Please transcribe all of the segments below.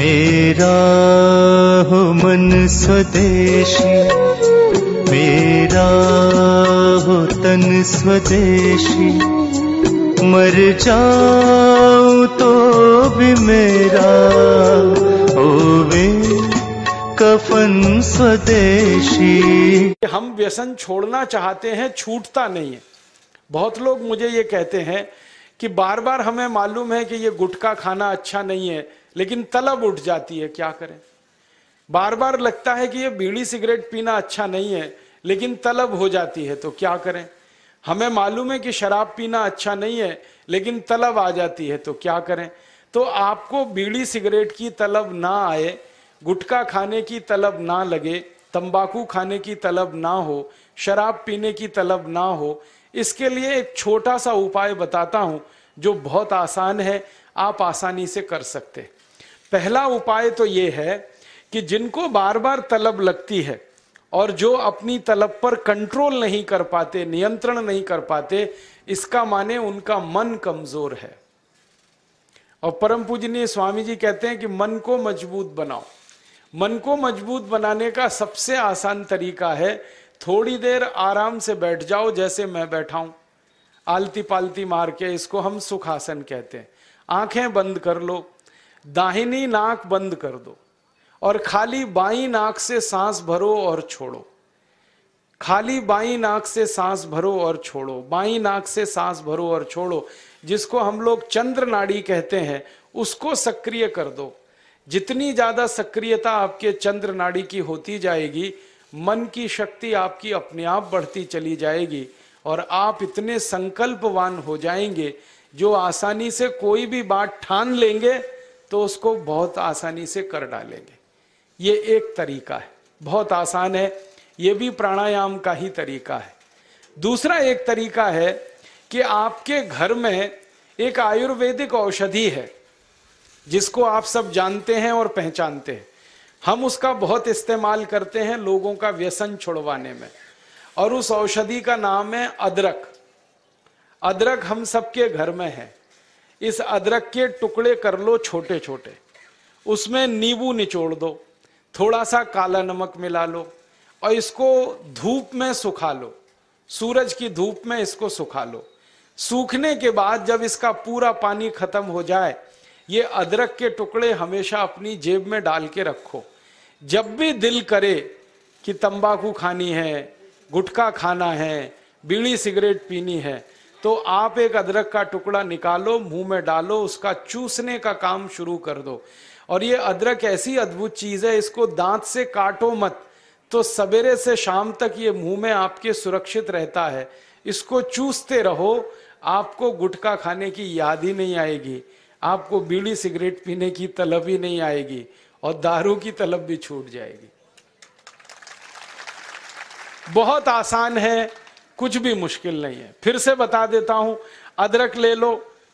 मेरा हो मन स्वदेशी, मेरा हो तन स्वदेशी। मर जाऊँ तो भी मेरा होवे कफन स्वदेशी। हम व्यसन छोड़ना चाहते हैं, छूटता नहीं है। बहुत लोग मुझे ये कहते हैं कि बार बार हमें मालूम है कि ये गुटखा खाना अच्छा नहीं है। लेकिन तलब उठ जाती है, क्या करें? बार बार लगता है कि ये बीड़ी सिगरेट पीना अच्छा नहीं है, लेकिन तलब हो जाती है तो क्या करें? हमें मालूम है कि शराब पीना अच्छा नहीं है, लेकिन तलब आ जाती है तो क्या करें? तो आपको बीड़ी सिगरेट की तलब ना आए, गुटखा खाने की तलब ना लगे, तंबाकू खाने की तलब ना हो, शराब पीने की तलब ना हो, इसके लिए एक छोटा सा उपाय बताता हूँ, जो बहुत आसान है, आप आसानी से कर सकते पहला उपाय तो ये है कि जिनको बार बार तलब लगती है और जो अपनी तलब पर कंट्रोल नहीं कर पाते, नियंत्रण नहीं कर पाते, इसका माने उनका मन कमज़ोर है। और परम पूजनीय स्वामी जी कहते हैं कि मन को मज़बूत बनाओ। मन को मज़बूत बनाने का सबसे आसान तरीका है, थोड़ी देर आराम से बैठ जाओ जैसे मैं बैठा हूँ। आलती पालती मार के इसको हम सुखासन कहते हैं। आँखें बंद कर लो दाहिनी नाक बंद कर दो और खाली बाई नाक से सांस भरो और छोड़ो। खाली बाई नाक से सांस भरो और छोड़ो। बाई नाक से सांस भरो और छोड़ो, जिसको हम लोग चंद्र नाड़ी कहते हैं, उसको सक्रिय कर दो। जितनी ज़्यादा सक्रियता आपके चंद्र नाड़ी की होती जाएगी, मन की शक्ति आपकी अपने आप बढ़ती चली जाएगी और आप इतने संकल्पवान हो जाएँगे, जो आसानी से कोई भी बात ठान लेंगे तो उसको बहुत आसानी से कर डालेंगे। ये एक तरीका है। बहुत आसान है। ये भी प्राणायाम का ही तरीका है। दूसरा एक तरीका है कि आपके घर में एक आयुर्वेदिक औषधि है, जिसको आप सब जानते हैं और पहचानते हैं। हम उसका बहुत इस्तेमाल करते हैं लोगों का व्यसन छुड़वाने में। और उस औषधि का नाम है अदरक। अदरक हम सबके घर में है। इस अदरक के टुकड़े कर लो छोटे छोटे उसमें नींबू निचोड़ दो थोड़ा सा काला नमक मिला लो और इसको धूप में सुखा लो। सूरज की धूप में इसको सुखा लो। सूखने के बाद जब इसका पूरा पानी खत्म हो जाए, ये अदरक के टुकड़े हमेशा अपनी जेब में डाल के रखो। जब भी दिल करे कि तंबाकू खानी है, गुटखा खाना है, बीड़ी सिगरेट पीनी है तो आप एक अदरक का टुकड़ा निकालो, मुँह में डालो, उसका चूसने का काम शुरू कर दो। और ये अदरक ऐसी अद्भुत चीज़ है, इसको दांत से काटो मत। तो सवेरे से शाम तक ये मुँह में आपके सुरक्षित रहता है। इसको चूसते रहो, आपको गुटखा खाने की याद ही नहीं आएगी। आपको बीड़ी सिगरेट पीने की तलब ही नहीं आएगी। और दारू की तलब भी छूट जाएगी। बहुत आसान है कुछ भी मुश्किल नहीं है। फिर से बता देता हूँ, अदरक ले लो,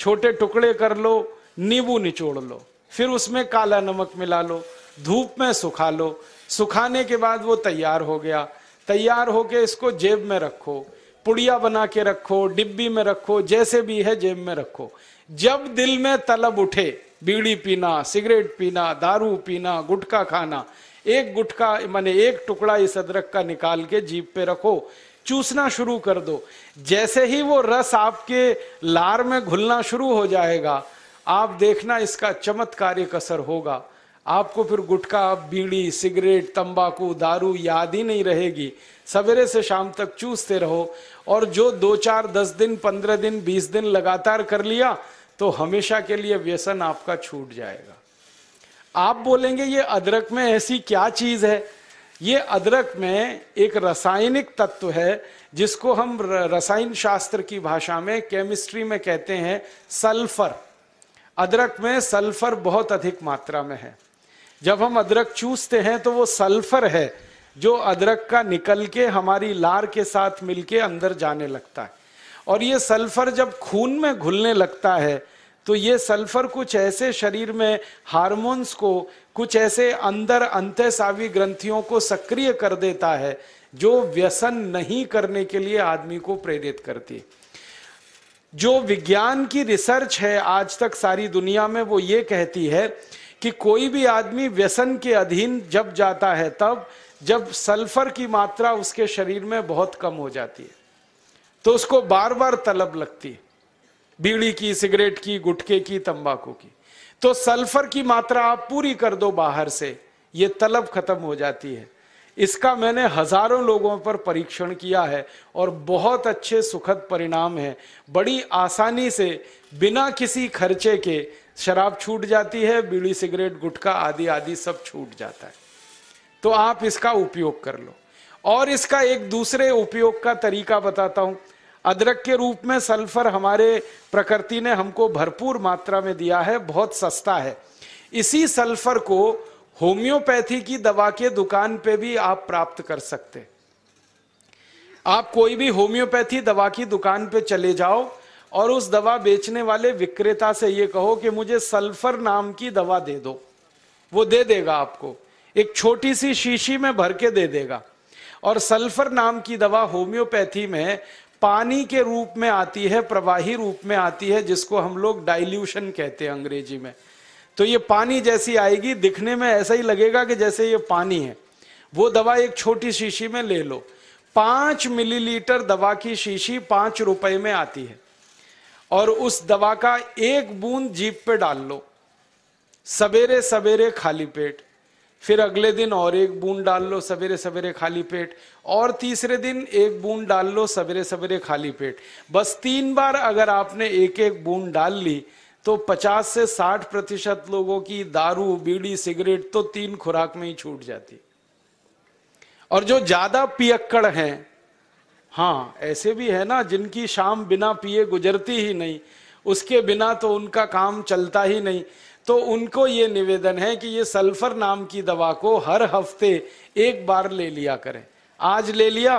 छोटे टुकड़े कर लो, नींबू निचोड़ लो, फिर उसमें काला नमक मिला लो, धूप में सुखा लो। सुखाने के बाद वो तैयार हो गया। तैयार होके इसको जेब में रखो, पुड़िया बना के रखो, डिब्बी में रखो, जैसे भी है जेब में रखो। जब दिल में तलब उठे, बीड़ी पीना, सिगरेट पीना, दारू पीना, गुटखा खाना, एक गुटखा, माने एक टुकड़ा इस अदरक का निकाल के जीप पे रखो चूसना शुरू कर दो। जैसे ही वो रस आपके लार में घुलना शुरू हो जाएगा, आप देखना इसका चमत्कारिक असर होगा। आपको फिर गुटखा, बीड़ी, सिगरेट, तंबाकू, दारू याद ही नहीं रहेगी। सवेरे से शाम तक चूसते रहो और जो दो चार, दस दिन, पंद्रह दिन, बीस दिन लगातार कर लिया तो हमेशा के लिए व्यसन आपका छूट जाएगा। आप बोलेंगे, ये अदरक में ऐसी क्या चीज़ है? ये अदरक में एक रासायनिक तत्व है, जिसको हम रसायन शास्त्र की भाषा में केमिस्ट्री में कहते हैं सल्फ़र अदरक में सल्फ़र बहुत अधिक मात्रा में है। जब हम अदरक चूसते हैं तो वो सल्फ़र है, जो अदरक का निकल के हमारी लार के साथ मिलके अंदर जाने लगता है। और ये सल्फ़र जब खून में घुलने लगता है तो ये सल्फ़र कुछ ऐसे शरीर में हार्मोन्स को कुछ ऐसे अंदर अंत्यसावी ग्रंथियों को सक्रिय कर देता है, जो व्यसन नहीं करने के लिए आदमी को प्रेरित करती जो विज्ञान की रिसर्च है आज तक सारी दुनिया में, वो ये कहती है कि कोई भी आदमी व्यसन के अधीन जब जाता है, तब जब सल्फ़र की मात्रा उसके शरीर में बहुत कम हो जाती है तो उसको बार बार तलब लगती है। बीड़ी की, सिगरेट की, गुटके की, तंबाकू की। तो सल्फ़र की मात्रा आप पूरी कर दो बाहर से, ये तलब खत्म हो जाती है। इसका मैंने हज़ारों लोगों पर परीक्षण किया है और बहुत अच्छे सुखद परिणाम है। बड़ी आसानी से बिना किसी खर्चे के शराब छूट जाती है, बीड़ी सिगरेट, गुटखा आदि आदि सब छूट जाता है। तो आप इसका उपयोग कर लो। और इसका एक दूसरे उपयोग का तरीका बताता हूँ। अदरक के रूप में सल्फ़र हमारे प्रकृति ने हमको भरपूर मात्रा में दिया है, बहुत सस्ता है। इसी सल्फ़र को होम्योपैथी की दवा के दुकान पे भी आप प्राप्त कर सकते। आप कोई भी होम्योपैथी दवा की दुकान पे चले जाओ और उस दवा बेचने वाले विक्रेता से ये कहो कि मुझे सल्फ़र नाम की दवा दे दो। वो दे देगा आपको। एक छोटी सी शीशी में भर के दे देगा। और सल्फ़र नाम की दवा होम्योपैथी में पानी के रूप में आती है, प्रवाही रूप में आती है, जिसको हम लोग डाइल्यूशन कहते हैं अंग्रेज़ी में। तो ये पानी जैसी आएगी, दिखने में ऐसा ही लगेगा कि जैसे ये पानी है। वो दवा एक छोटी शीशी में ले लो। पाँच मिलीलीटर दवा की शीशी पाँच रुपए में आती है। और उस दवा का एक बूंद जीप पे डाल लो। सवेरे सवेरे खाली पेट। फिर अगले दिन और एक बूंद डाल लो सवेरे सवेरे खाली पेट, और तीसरे दिन एक बूंद डाल लो सवेरे सवेरे खाली पेट। बस तीन बार अगर आपने एक एक बूंद डाल ली तो 50 से 60 प्रतिशत लोगों की दारू, बीड़ी, सिगरेट तो तीन खुराक में ही छूट जाती। और जो ज़्यादा पियक्कड़ हैं हाँ ऐसे भी है ना, जिनकी शाम बिना पिए गुजरती ही नहीं, उसके बिना तो उनका काम चलता ही नहीं। तो उनको ये निवेदन है कि ये सल्फ़र नाम की दवा को हर हफ़्ते एक बार ले लिया करें। आज ले लिया,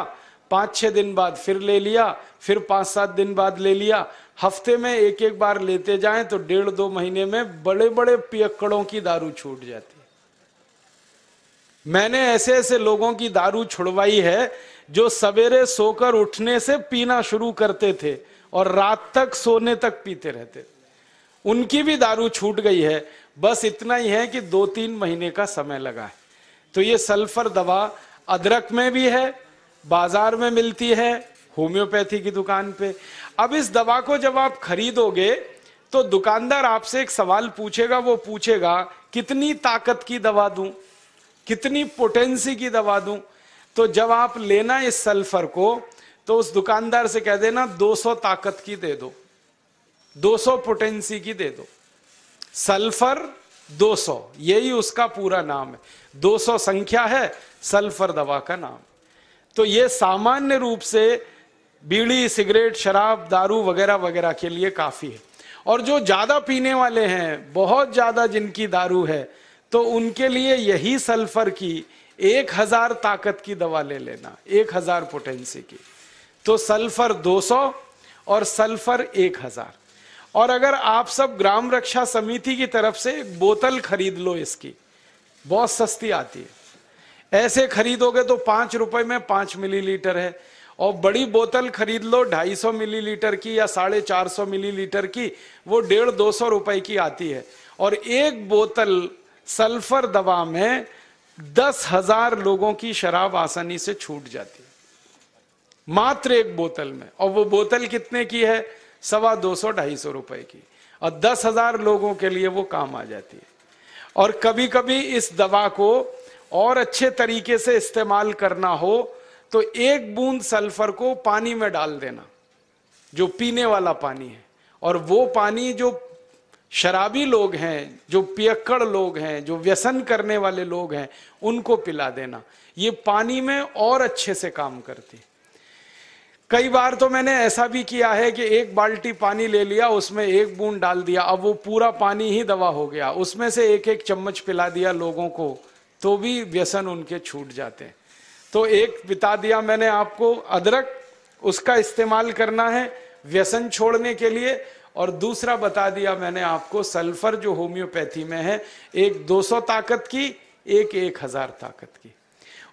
पाँच छह दिन बाद फिर ले लिया, फिर पाँच सात दिन बाद ले लिया। हफ़्ते में एक एक बार लेते जाएँ तो डेढ़ दो महीने में बड़े बड़े पियक्कड़ों की दारू छूट जाती मैंने ऐसे ऐसे लोगों की दारू छुड़वाई है जो सवेरे सोकर उठने से पीना शुरू करते थे और रात तक सोने तक पीते रहते उनकी भी दारू छूट गई है। बस इतना ही है कि दो तीन महीने का समय लगा है। तो ये सल्फ़र दवा अदरक में भी है, बाज़ार में मिलती है, होम्योपैथी की दुकान पे। अब इस दवा को जब आप खरीदोगे तो दुकानदार आपसे एक सवाल पूछेगा, वो पूछेगा, कितनी ताकत की दवा दूँ? कितनी पोटेंसी की दवा दूँ? तो जब आप लेना इस सल्फ़र को तो उस दुकानदार से कह देना 200 ताकत की दे दो। 200 पोटेंसी की दे दो। सल्फ़र 200 यही उसका पूरा नाम है। 200 संख्या है सल्फ़र दवा का नाम। तो ये सामान्य रूप से बीड़ी, सिगरेट, शराब, दारू वगैरह वगैरह के लिए काफ़ी है। और जो ज़्यादा पीने वाले हैं, बहुत ज़्यादा जिनकी दारू है तो उनके लिए यही सल्फ़र की एक हज़ार ताकत की दवा ले लेना, एक हज़ार पोटेंसी की। तो सल्फ़र 200 और सल्फ़र एक हज़ार। और अगर आप सब ग्राम रक्षा समिति की तरफ़ से एक बोतल खरीद लो इसकी, बहुत सस्ती आती है। ऐसे खरीदोगे तो पाँच रुपए में पाँच मिलीलीटर है और बड़ी बोतल खरीद लो ढाई 250 मिलीलीटर की या साढ़े चार सौ मिलीलीटर की, वो डेढ़ दो सौ रुपए की आती है। और एक बोतल सल्फ़र दवा में दस हज़ार लोगों की शराब आसानी से छूट जाती है। मात्र एक बोतल में। और वो बोतल कितने की है? सवा दो सौ ढाई सौ रुपए की। और दस हज़ार लोगों के लिए वो काम आ जाती है। और कभी कभी इस दवा को और अच्छे तरीके से इस्तेमाल करना हो तो एक बूंद सल्फ़र को पानी में डाल देना, जो पीने वाला पानी है। और वो पानी जो शराबी लोग हैं, जो पियक्कड़ लोग हैं, जो व्यसन करने वाले लोग हैं, उनको पिला देना। ये पानी में और अच्छे से काम करती कई बार तो मैंने ऐसा भी किया है कि एक बाल्टी पानी ले लिया, उसमें एक बूंद डाल दिया, अब वो पूरा पानी ही दवा हो गया। उसमें से एक एक चम्मच पिला दिया लोगों को तो भी व्यसन उनके छूट जाते हैं। तो एक बिता दिया मैंने आपको, अदरक उसका इस्तेमाल करना है व्यसन छोड़ने के लिए, और दूसरा बता दिया मैंने आपको, सल्फ़र जो होम्योपैथी में है, एक 200 ताकत की, एक एक हज़ार ताकत की।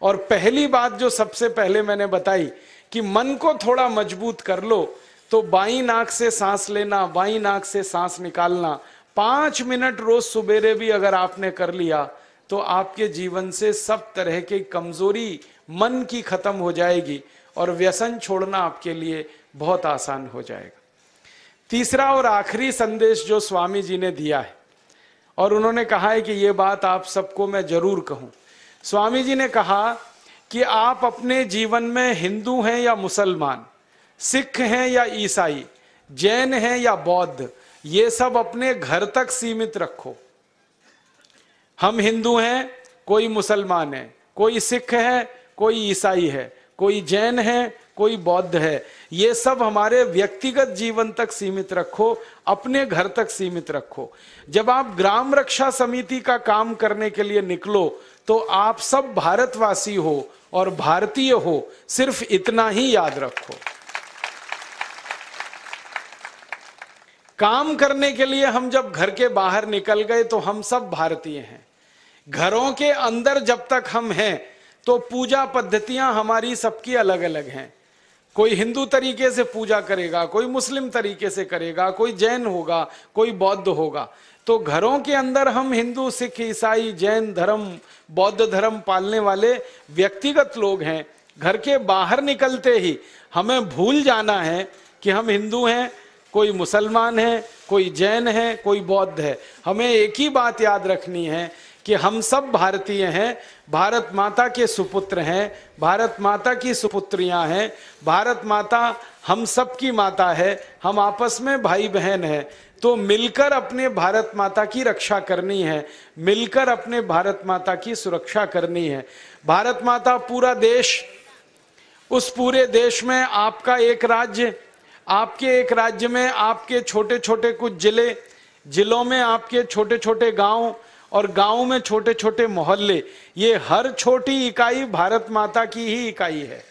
और पहली बात जो सबसे पहले मैंने बताई कि मन को थोड़ा मज़बूत कर लो तो बाई नाक से सांस लेना, बाई नाक से सांस निकालना। पाँच मिनट रोज सुबेरे भी अगर आपने कर लिया तो आपके जीवन से सब तरह की कमज़ोरी मन की खत्म हो जाएगी और व्यसन छोड़ना आपके लिए बहुत आसान हो जाएगा। तीसरा और आखिरी संदेश जो स्वामी जी ने दिया है, और उन्होंने कहा है कि ये बात आप सबको मैं ज़रूर कहूँ। स्वामी जी ने कहा कि आप अपने जीवन में हिंदू हैं या मुसलमान, सिख हैं या ईसाई, जैन हैं या बौद्ध, ये सब अपने घर तक सीमित रखो। हम हिंदू हैं, कोई मुसलमान है, कोई सिख है, कोई ईसाई है, कोई जैन है, कोई बौद्ध है, ये सब हमारे व्यक्तिगत जीवन तक सीमित रखो, अपने घर तक सीमित रखो। जब आप ग्राम रक्षा समिति का काम करने के लिए निकलो तो आप सब भारतवासी हो और भारतीय हो, सिर्फ़ इतना ही याद रखो। काम करने के लिए हम जब घर के बाहर निकल गए तो हम सब भारतीय हैं। घरों के अंदर जब तक हम हैं तो पूजा पद्धतियाँ हमारी सबकी अलग अलग हैं। कोई हिंदू तरीके से पूजा करेगा, कोई मुस्लिम तरीके से करेगा, कोई जैन होगा, कोई बौद्ध होगा। तो घरों के अंदर हम हिंदू, सिख, ईसाई, जैन धर्म, बौद्ध धर्म पालने वाले व्यक्तिगत लोग हैं। घर के बाहर निकलते ही हमें भूल जाना है कि हम हिंदू हैं, कोई मुसलमान है, कोई जैन है, कोई बौद्ध है। हमें एक ही बात याद रखनी है कि हम सब भारतीय हैं भारत माता के सुपुत्र हैं, भारत माता की सुपुत्रियाँ हैं, भारत माता हम सब की माता है, हम आपस में भाई बहन हैं। तो मिलकर अपने भारत माता की रक्षा करनी है, मिलकर अपने भारत माता की सुरक्षा करनी है। भारत माता पूरा देश, उस पूरे देश में आपका एक राज्य, आपके एक राज्य में आपके छोटे छोटे कुछ ज़िले, जिलों में आपके छोटे छोटे गाँव और गाँव में छोटे छोटे मोहल्ले, ये हर छोटी इकाई भारत माता की ही इकाई है।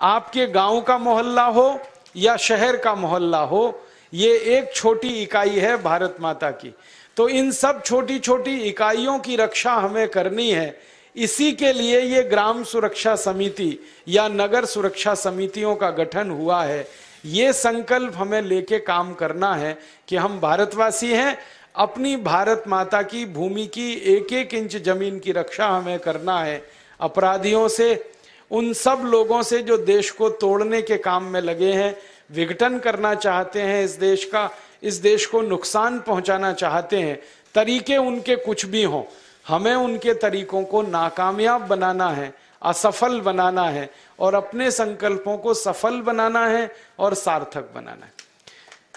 आपके गाँव का मोहल्ला हो या शहर का मोहल्ला हो, ये एक छोटी इकाई है भारत माता की। तो इन सब छोटी छोटी इकाइयों की रक्षा हमें करनी है। इसी के लिए ये ग्राम सुरक्षा समिति या नगर सुरक्षा समितियों का गठन हुआ है। ये संकल्प हमें लेके काम करना है कि हम भारतवासी हैं अपनी भारत माता की भूमि की एक एक इंच ज़मीन की रक्षा हमें करना है। अपराधियों से, उन सब लोगों से जो देश को तोड़ने के काम में लगे हैं, विघटन करना चाहते हैं इस देश का, इस देश को नुकसान पहुंचाना चाहते हैं, तरीके उनके कुछ भी हों, हमें उनके तरीकों को नाकामयाब बनाना है, असफल बनाना है, और अपने संकल्पों को सफल बनाना है और सार्थक बनाना है।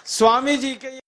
स्वामी जी के